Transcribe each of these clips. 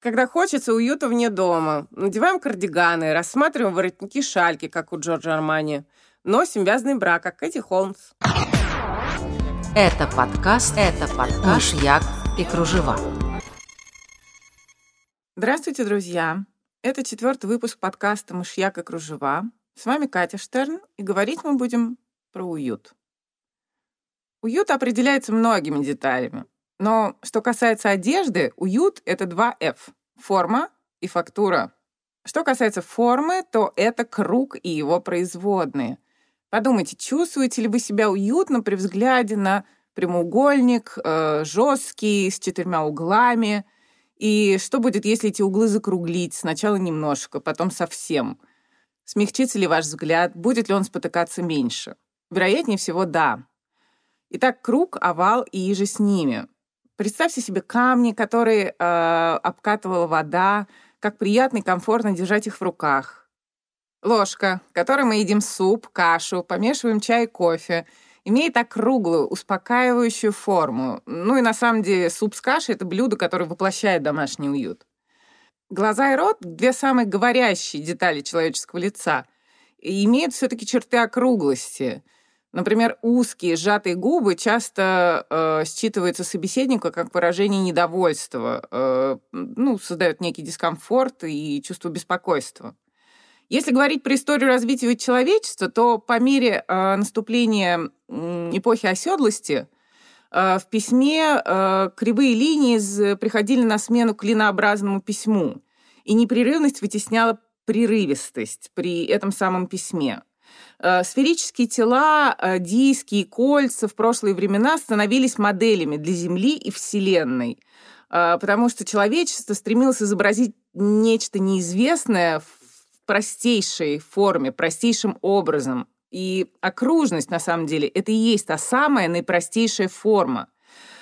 Когда хочется уюта вне дома, надеваем кардиганы, рассматриваем воротники шальки, как у Джорджа Армани, носим вязаный брак, как Кэти Холмс. Это подкаст, это подкаст «Мышьяк и кружева». Здравствуйте, друзья! Это четвертый выпуск подкаста «Мышьяк и кружева». С вами Катя Штерн, и говорить мы будем про уют. Уют определяется многими деталями. Но что касается одежды, уют — это два F — форма и фактура. Что касается формы, то это круг и его производные. Подумайте, чувствуете ли вы себя уютно при взгляде на прямоугольник, э, жесткий, с четырьмя углами? И что будет, если эти углы закруглить? Сначала немножко, потом совсем. Смягчится ли ваш взгляд? Будет ли он спотыкаться меньше? Вероятнее всего, да. Итак, круг, овал и иже с ними. Представьте себе камни, которые э, обкатывала вода, как приятно и комфортно держать их в руках. Ложка, которой мы едим суп, кашу, помешиваем чай и кофе, имеет округлую, успокаивающую форму. Ну и на самом деле суп с кашей — это блюдо, которое воплощает домашний уют. Глаза и рот — две самые говорящие детали человеческого лица имеют все-таки черты округлости — Например, узкие сжатые губы часто э, считываются собеседника как выражение недовольства, э, ну, создает некий дискомфорт и чувство беспокойства. Если говорить про историю развития человечества, то по мере э, наступления э, эпохи оседлости э, в письме э, кривые линии приходили на смену клинообразному письму, и непрерывность вытесняла прерывистость при этом самом письме. Э, сферические тела, э, диски и кольца в прошлые времена становились моделями для Земли и Вселенной, э, потому что человечество стремилось изобразить нечто неизвестное в простейшей форме, простейшим образом. И окружность, на самом деле, это и есть та самая наипростейшая форма –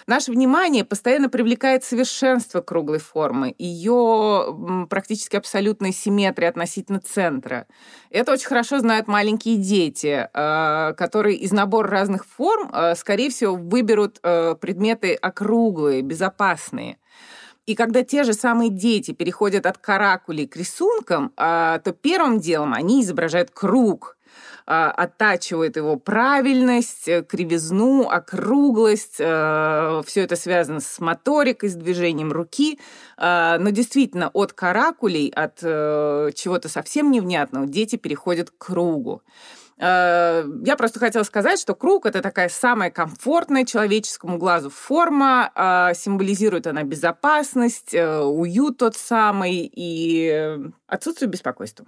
Наше внимание постоянно привлекает совершенство круглой формы, ее практически абсолютная симметрия относительно центра. Это очень хорошо знают маленькие дети, а, которые из набора разных форм, а, скорее всего, выберут а, предметы округлые, безопасные. И когда те же самые дети переходят от каракулей к рисункам, то первым делом они изображают круг, оттачивает его правильность, э, кривизну, округлость. Э, Все это связано с моторикой, с движением руки. А, но действительно, от каракулей, от э, чего-то совсем невнятного, дети переходят к кругу. Я просто хотела сказать, что круг — это такая самая комфортная человеческому глазу форма, а, символизирует она безопасность, уют тот самый и отсутствие беспокойства.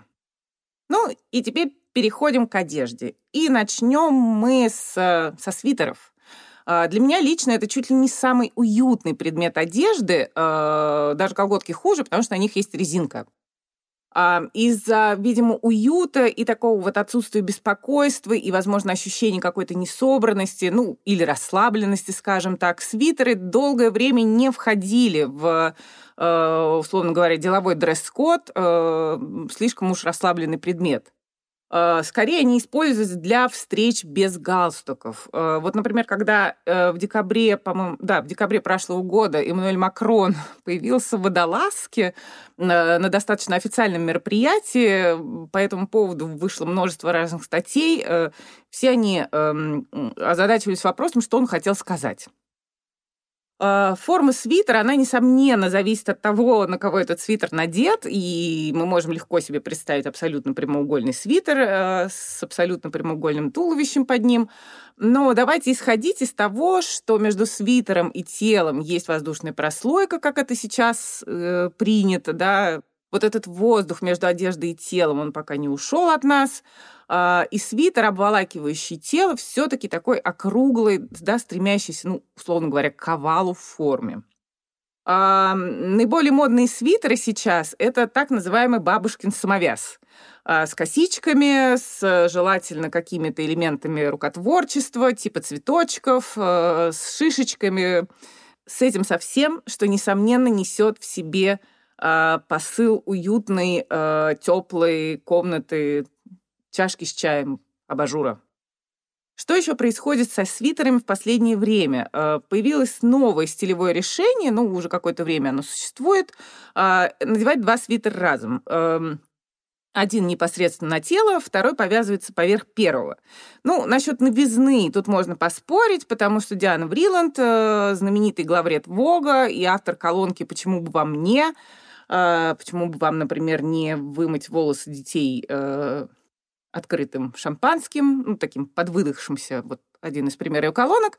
Ну, и теперь переходим к одежде. И начнем мы с, со свитеров. А, для меня лично это чуть ли не самый уютный предмет одежды, а, даже колготки хуже, потому что на них есть резинка. А, из-за, видимо, уюта и такого вот отсутствия беспокойства и, возможно, ощущения какой-то несобранности, ну, или расслабленности, скажем так, свитеры долгое время не входили в, условно говоря, деловой дресс-код, слишком уж расслабленный предмет. Э, скорее они используются для встреч без галстуков. Э, вот, например, когда э, в декабре, по-моему, да, в декабре прошлого года Эммануэль Макрон появился в водолазке на достаточно официальном мероприятии, по этому поводу вышло множество разных статей, все они эм, озадачивались вопросом, что он хотел сказать. А, форма свитера, она, несомненно, зависит от того, на кого этот свитер надет, и мы можем легко себе представить абсолютно прямоугольный свитер э, с абсолютно прямоугольным туловищем под ним. Но давайте исходить из того, что между свитером и телом есть воздушная прослойка, как это сейчас э, принято, да, вот этот воздух между одеждой и телом, он пока не ушел от нас. А, и свитер, обволакивающий тело, все-таки такой округлый, да, стремящийся, ну, условно говоря, к овалу в форме. Наиболее модные свитеры сейчас – это так называемый бабушкин самовяз а, с косичками, с желательно какими-то элементами рукотворчества, типа цветочков, с шишечками, с этим совсем, что, несомненно, несет в себе посыл уютной, теплой комнаты, чашки с чаем, абажура. Что еще происходит со свитерами в последнее время? Э, появилось новое стилевое решение, ну, уже какое-то время оно существует, надевать два свитера разом. Эм, один непосредственно на тело, второй повязывается поверх первого. Ну, насчет новизны тут можно поспорить, потому что Диана Вриланд, э, знаменитый главред Вога и автор колонки «Почему бы вам не?», почему бы вам, например, не вымыть волосы детей открытым шампанским, ну, таким подвыдохшимся, вот один из примеров колонок.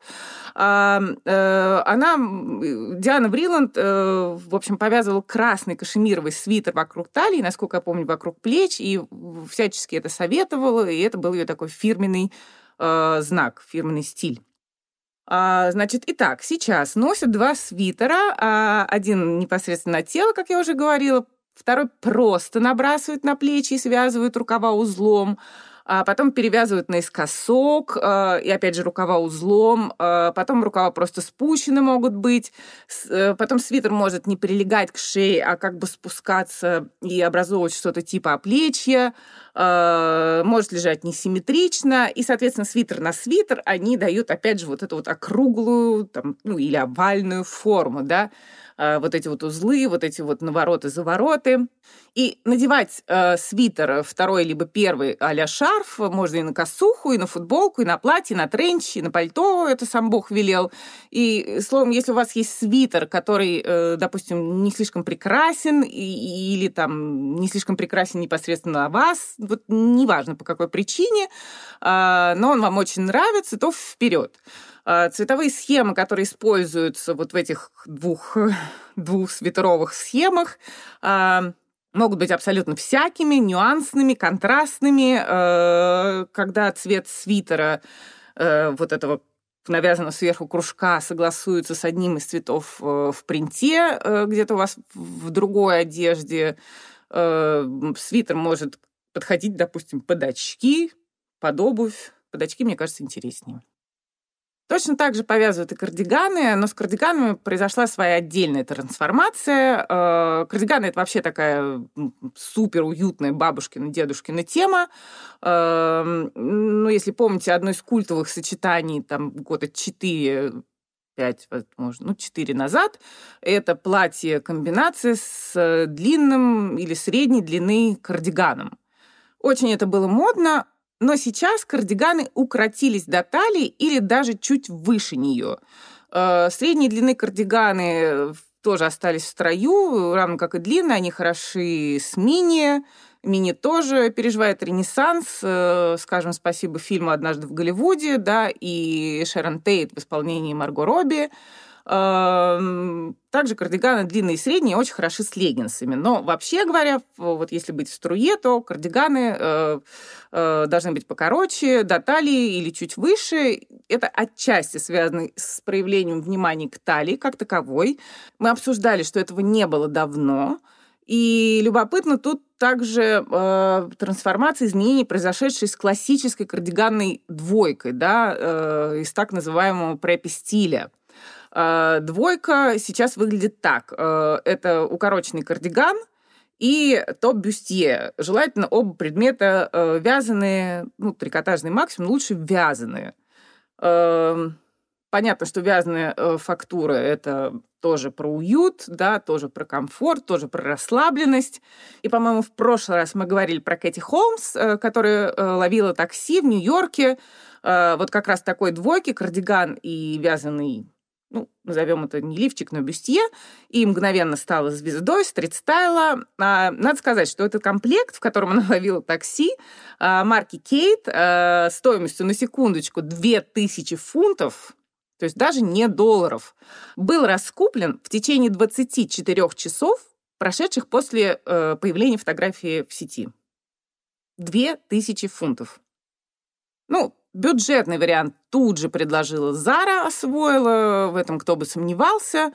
А, э, она, Диана Бриланд, э, в общем, повязывала красный кашемировый свитер вокруг талии, насколько я помню, вокруг плеч, и всячески это советовала, и это был ее такой фирменный э, знак, фирменный стиль. А, значит, итак, сейчас носят два свитера, а один непосредственно на тело, как я уже говорила, второй просто набрасывают на плечи и связывают рукава узлом, а потом перевязывают наискосок, э, и опять же рукава узлом, э, потом рукава просто спущены могут быть, э, потом свитер может не прилегать к шее, а как бы спускаться и образовывать что-то типа оплечья, может лежать несимметрично, и, соответственно, свитер на свитер, они дают, опять же, вот эту вот округлую там, ну, или овальную форму, да, Э, вот эти вот узлы, вот эти вот навороты-завороты. И надевать э, свитер второй либо первый а шарф можно и на косуху, и на футболку, и на платье, и на тренч, и на пальто, это сам Бог велел. И, словом, если у вас есть свитер, который, э, допустим, не слишком прекрасен, и, или там не слишком прекрасен непосредственно на вас, вот неважно по какой причине, э, но он вам очень нравится, то вперед. А, цветовые схемы, которые используются вот в этих двух, двух свитеровых схемах, а, могут быть абсолютно всякими, нюансными, контрастными. А, когда цвет свитера вот этого навязанного сверху кружка согласуется с одним из цветов в принте, где-то у вас в другой одежде, свитер может подходить, допустим, под очки, под обувь. Под очки, мне кажется, интереснее. Точно так же повязывают и кардиганы, но с кардиганами произошла своя отдельная трансформация. Э, кардиганы — это вообще такая супер уютная бабушкина, дедушкина тема. Эм, ну, если помните, одно из культовых сочетаний там года 4 5, возможно, ну, 4 назад. Это платье-комбинация с длинным или средней длины кардиганом. Очень это было модно, но сейчас кардиганы укоротились до талии или даже чуть выше нее. Э, средней длины кардиганы тоже остались в строю, равно как и длинные, они хороши с мини. Мини тоже переживает ренессанс. Э, скажем спасибо фильму «Однажды в Голливуде», да, и Шерон Тейт в исполнении Марго Робби. Также кардиганы длинные и средние очень хороши с леггинсами. Но вообще говоря, вот если быть в струе, то кардиганы э, э, должны быть покороче, до талии или чуть выше. Это отчасти связано с проявлением внимания к талии как таковой. Мы обсуждали, что этого не было давно. И любопытно тут также э, трансформация изменений, произошедшие с классической кардиганной двойкой, да, э, из так называемого препи-стиля. А, двойка сейчас выглядит так. Э, это укороченный кардиган и топ-бюстье. Желательно оба предмета э, вязаные, ну, трикотажный максимум, лучше вязаные. Эм, понятно, что вязаная э, фактура – это тоже про уют, да, тоже про комфорт, тоже про расслабленность. И, по-моему, в прошлый раз мы говорили про Кэти Холмс, которая ловила такси в Нью-Йорке. Вот как раз такой двойки, кардиган и вязаный ну, назовем это не лифчик, но бюстье, и мгновенно стала звездой стрит-стайла. А, надо сказать, что этот комплект, в котором она ловила такси, а, марки Кейт, а, стоимостью на секундочку 2000 фунтов, то есть даже не долларов, был раскуплен в течение 24 часов, прошедших после э, появления фотографии в сети. 2000 фунтов. Ну, Бюджетный вариант тут же предложила Зара, освоила, в этом кто бы сомневался.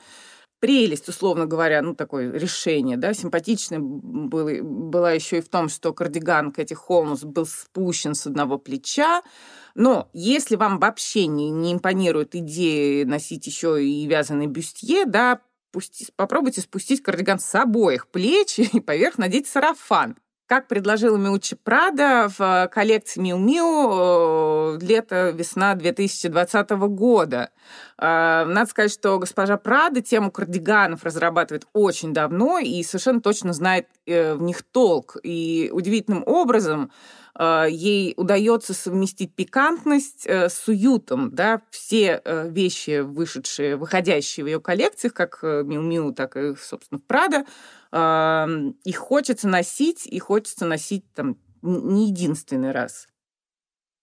Прелесть, условно говоря, ну, такое решение, да, симпатичное было, была еще и в том, что кардиган Кэти Холмс был спущен с одного плеча. Но если вам вообще не, не импонирует идея носить еще и вязаный бюстье, да, пусти, попробуйте спустить кардиган с обоих плеч и поверх надеть сарафан. Как предложила Миучи Прада в коллекции Миу Миу лето-весна 2020 года. Э, надо сказать, что госпожа Прада тему кардиганов разрабатывает очень давно и совершенно точно знает э, в них толк. И удивительным образом э, ей удается совместить пикантность с уютом. Да? Все вещи, вышедшие, выходящие в ее коллекциях, как Миу Миу, так и, собственно, Прада, их хочется носить, и хочется носить там не единственный раз.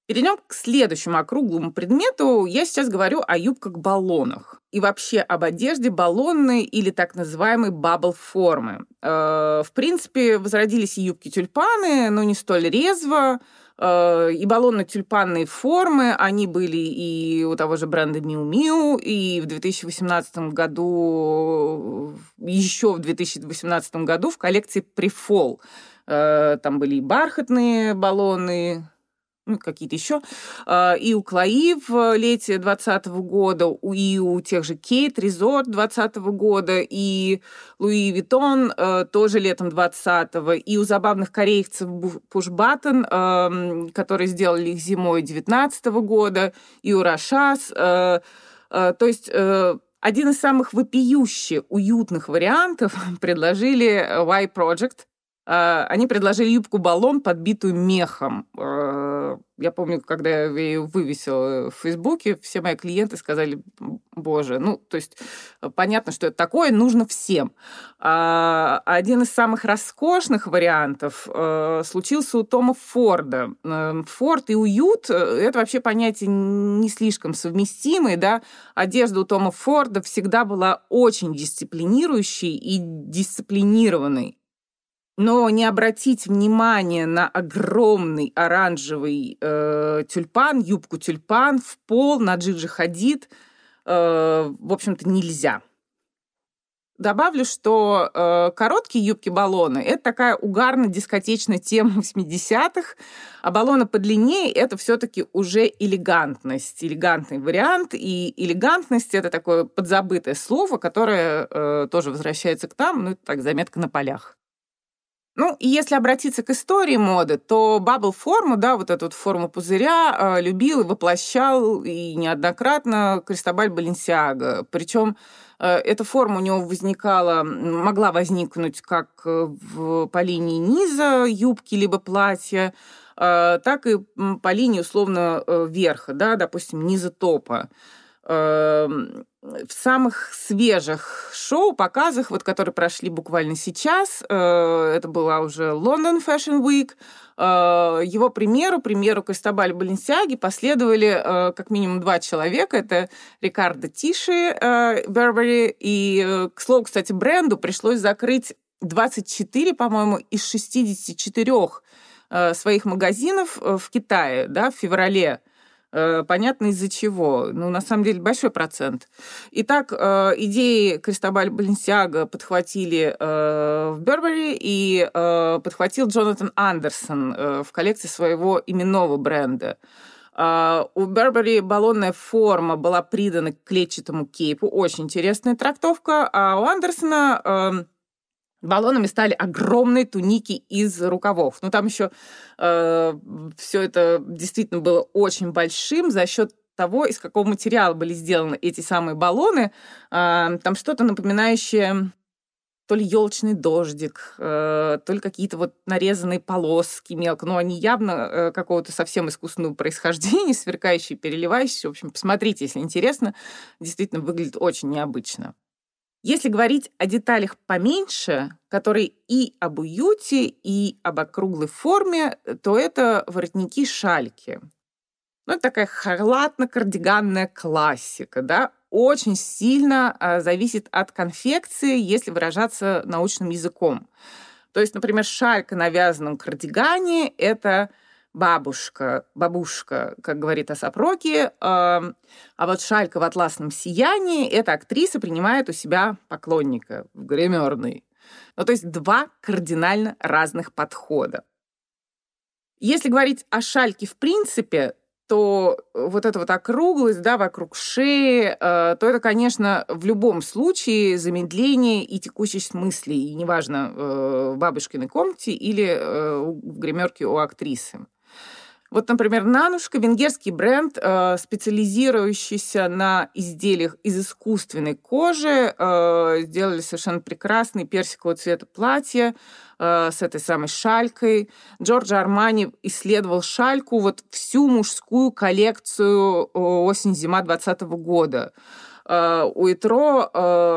Перейдем к следующему округлому предмету. Я сейчас говорю о юбках-баллонах и вообще об одежде баллонной или так называемой бабл-формы. Э, в принципе, возродились и юбки-тюльпаны, но не столь резво. Э, и баллонно-тюльпанные формы, они были и у того же бренда Miu Miu, и в 2018 году, еще в 2018 году в коллекции Prefall. Э, там были и бархатные баллоны, ну, какие-то еще. А, и у Chloé в лете 2020 года, и у тех же Khaite, Resort 2020 года, и Louis Vuitton э, тоже летом 2020 и у забавных корейцев Pushbutton, эм, которые сделали их зимой 2019 года, и у Rochas. Э, э, то есть один из самых вопиющих, уютных вариантов предложили Y Project – они предложили юбку-баллон, подбитую мехом. А, я помню, когда я ее вывесила в Фейсбуке, все мои клиенты сказали, боже, ну, то есть э, понятно, что это такое, нужно всем. А, один из самых роскошных вариантов э, случился у Тома Форда. Эм, Форд и уют э, — это вообще понятия не слишком совместимые, да. Одежда у Тома Форда всегда была очень дисциплинирующей и дисциплинированной но не обратить внимание на огромный оранжевый э, тюльпан, юбку тюльпан в пол на Джиджи Хадид, э, в общем-то, нельзя. Добавлю, что э, короткие юбки-баллоны — это такая угарно-дискотечная тема 80-х, а баллоны подлиннее — это все таки уже элегантность, элегантный вариант. И элегантность — это такое подзабытое слово, которое э, тоже возвращается к нам, ну, это так, заметка на полях. Ну, и если обратиться к истории моды, то бабл-форму, да, вот эту вот форму пузыря э, любил и воплощал и неоднократно Кристобаль Баленсиага. Причем э, эта форма у него возникала, могла возникнуть как э, в, по линии низа юбки либо платья, так и по линии условно верха, да, допустим, низа топа. Эм, в самых свежих шоу, показах, вот, которые прошли буквально сейчас, э, это была уже London Fashion Week, э, его примеру, примеру Кристобаль Баленсиаги последовали э, как минимум два человека. Это Рикардо Тиши Бербери. И, к слову, кстати, бренду пришлось закрыть 24, по-моему, из 64 своих магазинов в Китае да, в феврале Э, понятно из-за чего. Ну, на самом деле, большой процент. Итак, э, идеи Кристобаль Баленсиага подхватили э, в Бербери и подхватил Джонатан Андерсон в коллекции своего именного бренда. У Бербери баллонная форма была придана к клетчатому кейпу. Очень интересная трактовка. А у Андерсона баллонами стали огромные туники из рукавов. Ну, там еще э, все это действительно было очень большим за счет того, из какого материала были сделаны эти самые баллоны. Э, там что-то напоминающее то ли елочный дождик, э, то ли какие-то вот нарезанные полоски мелко, но они явно э, какого-то совсем искусственного происхождения, сверкающие, переливающиеся. В общем, посмотрите, если интересно. Действительно, выглядит очень необычно. Если говорить о деталях поменьше, которые и об уюте, и об округлой форме, то это воротники-шальки. Ну, это такая халатно-кардиганная классика, да, очень сильно а, зависит от конфекции, если выражаться научным языком. То есть, например, шалька на вязаном кардигане — это бабушка, бабушка, как говорит Асапроки, а вот Шалька в «Атласном сиянии» эта актриса принимает у себя поклонника в гримерной. Ну, то есть два кардинально разных подхода. Если говорить о Шальке в принципе, то вот эта вот округлость, да, вокруг шеи, э, то это, конечно, в любом случае замедление и текучесть мыслей, и неважно, э, в бабушкиной комнате или э, в гримерке у актрисы. Вот, например, Нанушка, венгерский бренд, э, специализирующийся на изделиях из искусственной кожи, э, сделали совершенно прекрасный персикового цвета платье э, с этой самой шалькой. Джорджо Армани исследовал шальку, вот всю мужскую коллекцию осень-зима 2020 года. У Итро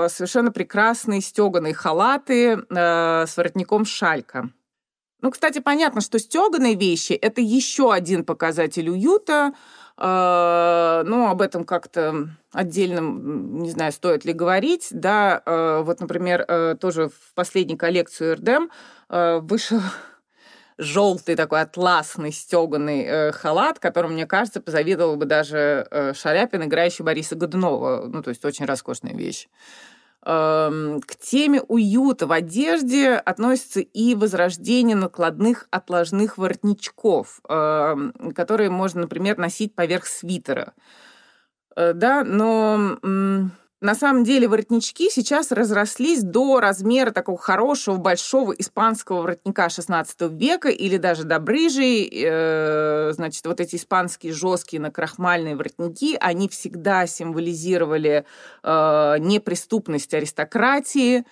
совершенно прекрасные стеганые халаты с воротником шалька. Ну, кстати, понятно, что стеганые вещи – это еще один показатель уюта. Э, ну, об этом как-то отдельно, не знаю, стоит ли говорить. Да, э, вот, например, э, тоже в последней коллекции РДМ вышел желтый такой атласный стеганый халат, которым, мне кажется, позавидовал бы даже Шаляпин, играющий Бориса Годунова. Ну, то есть очень роскошная вещь. Эм, к теме уюта в одежде относится и возрождение накладных отложных воротничков, эм, которые можно, например, носить поверх свитера. Э, да, но на самом деле воротнички сейчас разрослись до размера такого хорошего, большого испанского воротника XVI века или даже до брыжей. Э, значит, вот эти испанские жесткие накрахмальные воротники, они всегда символизировали э, неприступность аристократии,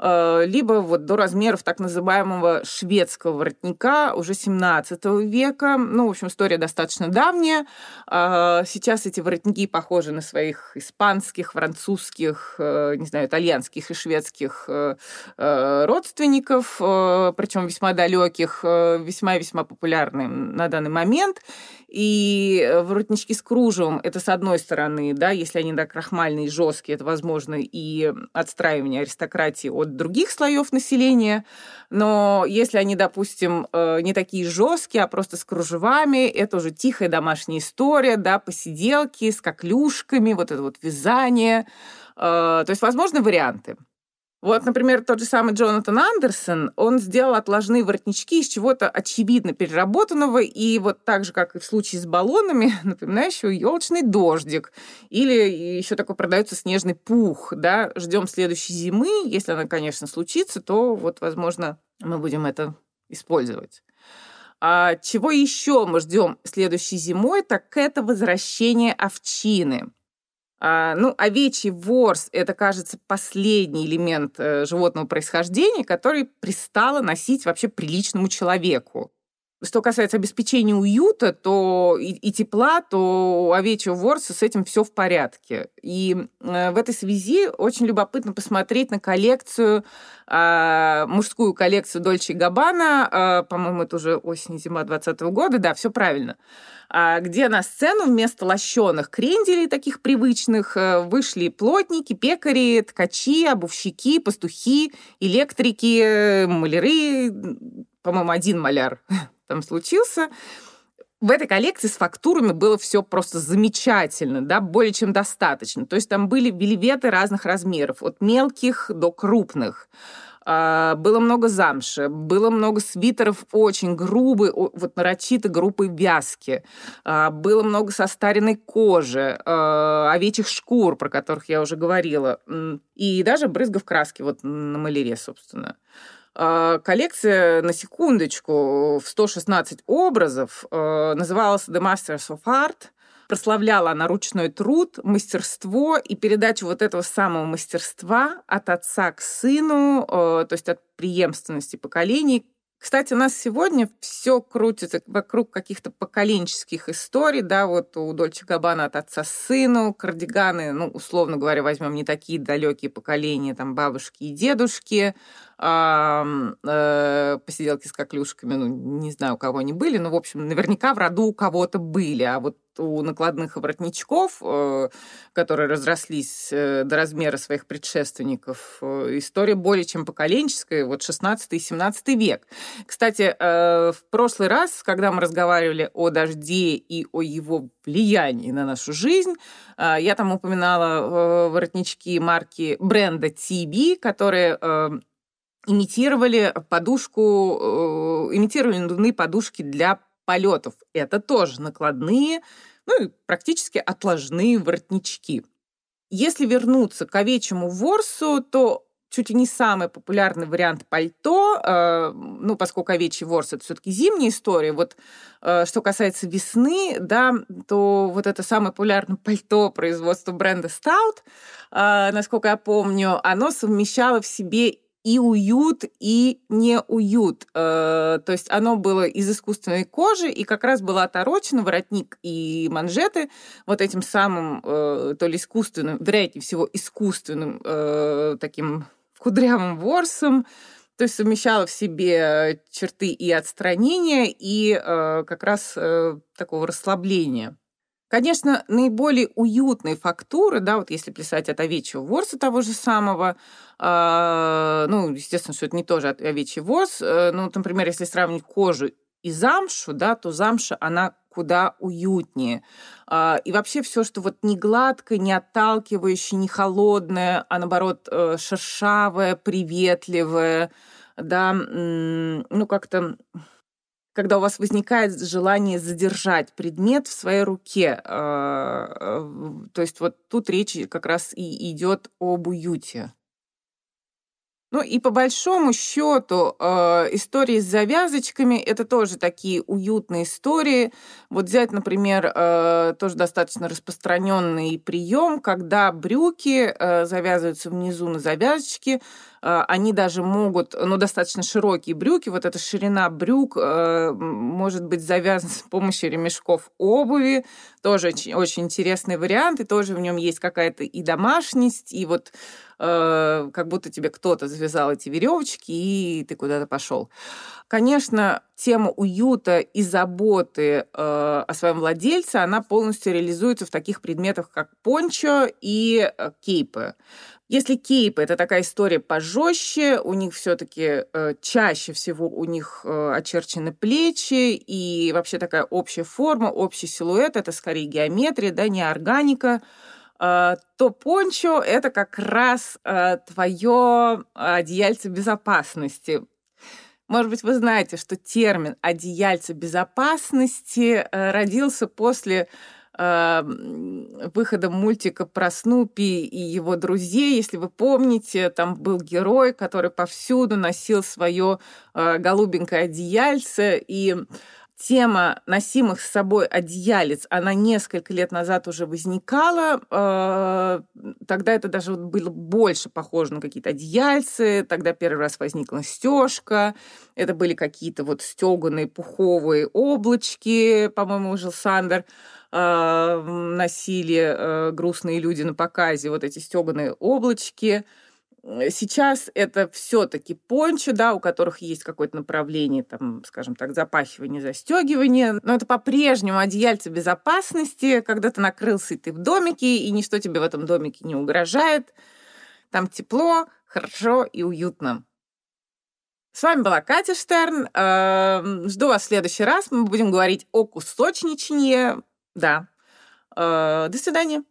либо вот до размеров так называемого шведского воротника уже 17 века. Ну, в общем, история достаточно давняя. А, сейчас эти воротники похожи на своих испанских, французских, э, не знаю, итальянских и шведских э, родственников, причем весьма далеких, весьма-весьма популярны на данный момент. И э, воротнички с кружевом, это с одной стороны, да, если они да, крахмальные и жесткие, это возможно и отстраивание аристократии от других слоев населения. Но если они, допустим, э, не такие жесткие, а просто с кружевами, это уже тихая домашняя история, да, посиделки с коклюшками, вот это вот вязание. Э, то есть, возможны варианты. Вот, например, тот же самый Джонатан Андерсон, он сделал отложные воротнички из чего-то очевидно переработанного, и вот так же, как и в случае с баллонами, напоминающего елочный дождик. Или еще такой продается снежный пух, да, ждем следующей зимы, если она, конечно, случится, то вот, возможно, мы будем это использовать. А чего еще мы ждем следующей зимой, так это возвращение овчины. А, ну, овечий ворс – это, кажется, последний элемент э, животного происхождения, который пристало носить вообще приличному человеку. Что касается обеспечения уюта то и, и тепла, то у овечьего ворса с этим все в порядке. И э, в этой связи очень любопытно посмотреть на коллекцию, э, мужскую коллекцию Дольче Габбана, э, по-моему, это уже осень-зима 2020 года, да, все правильно, э, где на сцену вместо лощеных кренделей таких привычных э, вышли плотники, пекари, ткачи, обувщики, пастухи, электрики, э, маляры, по-моему, один маляр там случился. В этой коллекции с фактурами было все просто замечательно, да, более чем достаточно. То есть там были вельветы разных размеров, от мелких до крупных. А, было много замши, было много свитеров очень грубой, вот нарочито грубой вязки. А, было много состаренной кожи, а, овечьих шкур, про которых я уже говорила. И даже брызгов краски вот на маляре, собственно. А, коллекция, на секундочку, в 116 образов э, называлась The Masters of Art. Прославляла она ручной труд, мастерство и передачу вот этого самого мастерства от отца к сыну, э, то есть от преемственности поколений кстати, у нас сегодня все крутится вокруг каких-то поколенческих историй, да, вот у Дольче Габбана от отца сыну, кардиганы, ну, условно говоря, возьмем не такие далекие поколения, там, бабушки и дедушки, посиделки с коклюшками, ну, не знаю, у кого они были, но, в общем, наверняка в роду у кого-то были, а вот у накладных воротничков, э, которые разрослись э, до размера своих предшественников, э, история более чем поколенческая, вот 16 и 17 век. Кстати, в прошлый раз, когда мы разговаривали о дожде и о его влиянии на нашу жизнь, я там упоминала воротнички марки бренда TB, которые имитировали подушку, имитировали надувные подушки для полетов. Это тоже накладные ну и практически отложные воротнички. Если вернуться к овечьему ворсу, то чуть ли не самый популярный вариант пальто, э, ну, поскольку овечий ворс – это все-таки зимняя история. Вот э, что касается весны, да, то вот это самое популярное пальто производства бренда Stout, э, насколько я помню, оно совмещало в себе и уют, и не уют. Э, то есть оно было из искусственной кожи, и как раз было оторочено воротник и манжеты вот этим самым, э, то ли искусственным, вероятнее всего, искусственным э, таким кудрявым ворсом, то есть совмещала в себе черты и отстранения, и как раз такого расслабления. Конечно, наиболее уютные фактуры, да, вот если писать от овечьего ворса того же самого, э, ну, естественно, что это не тоже овечий ворс, э, ну, например, если сравнить кожу и замшу, да, то замша, она куда уютнее. Э, и вообще все, что вот не гладкое, не отталкивающее, не холодное, а наоборот э, шершавое, приветливое, да, ну, как-то когда у вас возникает желание задержать предмет в своей руке. А, а, то есть вот тут речь как раз и идет об уюте. Ну и по большому счету э, истории с завязочками это тоже такие уютные истории. Вот взять, например, э, тоже достаточно распространенный прием, когда брюки э, завязываются внизу на завязочки, э, они даже могут, ну достаточно широкие брюки, вот эта ширина брюк э, может быть завязана с помощью ремешков обуви, тоже очень, очень интересный вариант, и тоже в нем есть какая-то и домашность, и вот Э, как будто тебе кто-то завязал эти веревочки, и ты куда-то пошел. Конечно, тема уюта и заботы э, о своем владельце, она полностью реализуется в таких предметах, как пончо и э, кейпы. Если кейпы это такая история пожестче, у них все-таки э, чаще всего у них э, очерчены плечи и вообще такая общая форма, общий силуэт, это скорее геометрия, да, не органика. А, то пончо — это как раз а, твое одеяльце безопасности. Может быть, вы знаете, что термин «одеяльце безопасности» э, родился после выхода мультика про Снупи и его друзей. Если вы помните, там был герой, который повсюду носил свое голубенькое одеяльце, и тема носимых с собой одеялец, она несколько лет назад уже возникала. Э, тогда это даже было больше похоже на какие-то одеяльцы. Тогда первый раз возникла стежка. Это были какие-то вот стеганые пуховые облачки, по-моему, жил Сандер э, носили э, грустные люди на показе вот эти стеганые облачки. Сейчас это все-таки пончо, да, у которых есть какое-то направление, там, скажем так, запахивание, застегивание, но это по-прежнему одеяльце безопасности, когда ты накрылся и ты в домике, и ничто тебе в этом домике не угрожает. Там тепло, хорошо и уютно. С вами была Катя Штерн. Эм, жду вас в следующий раз. Мы будем говорить о кусочничании. Да. Э, до свидания.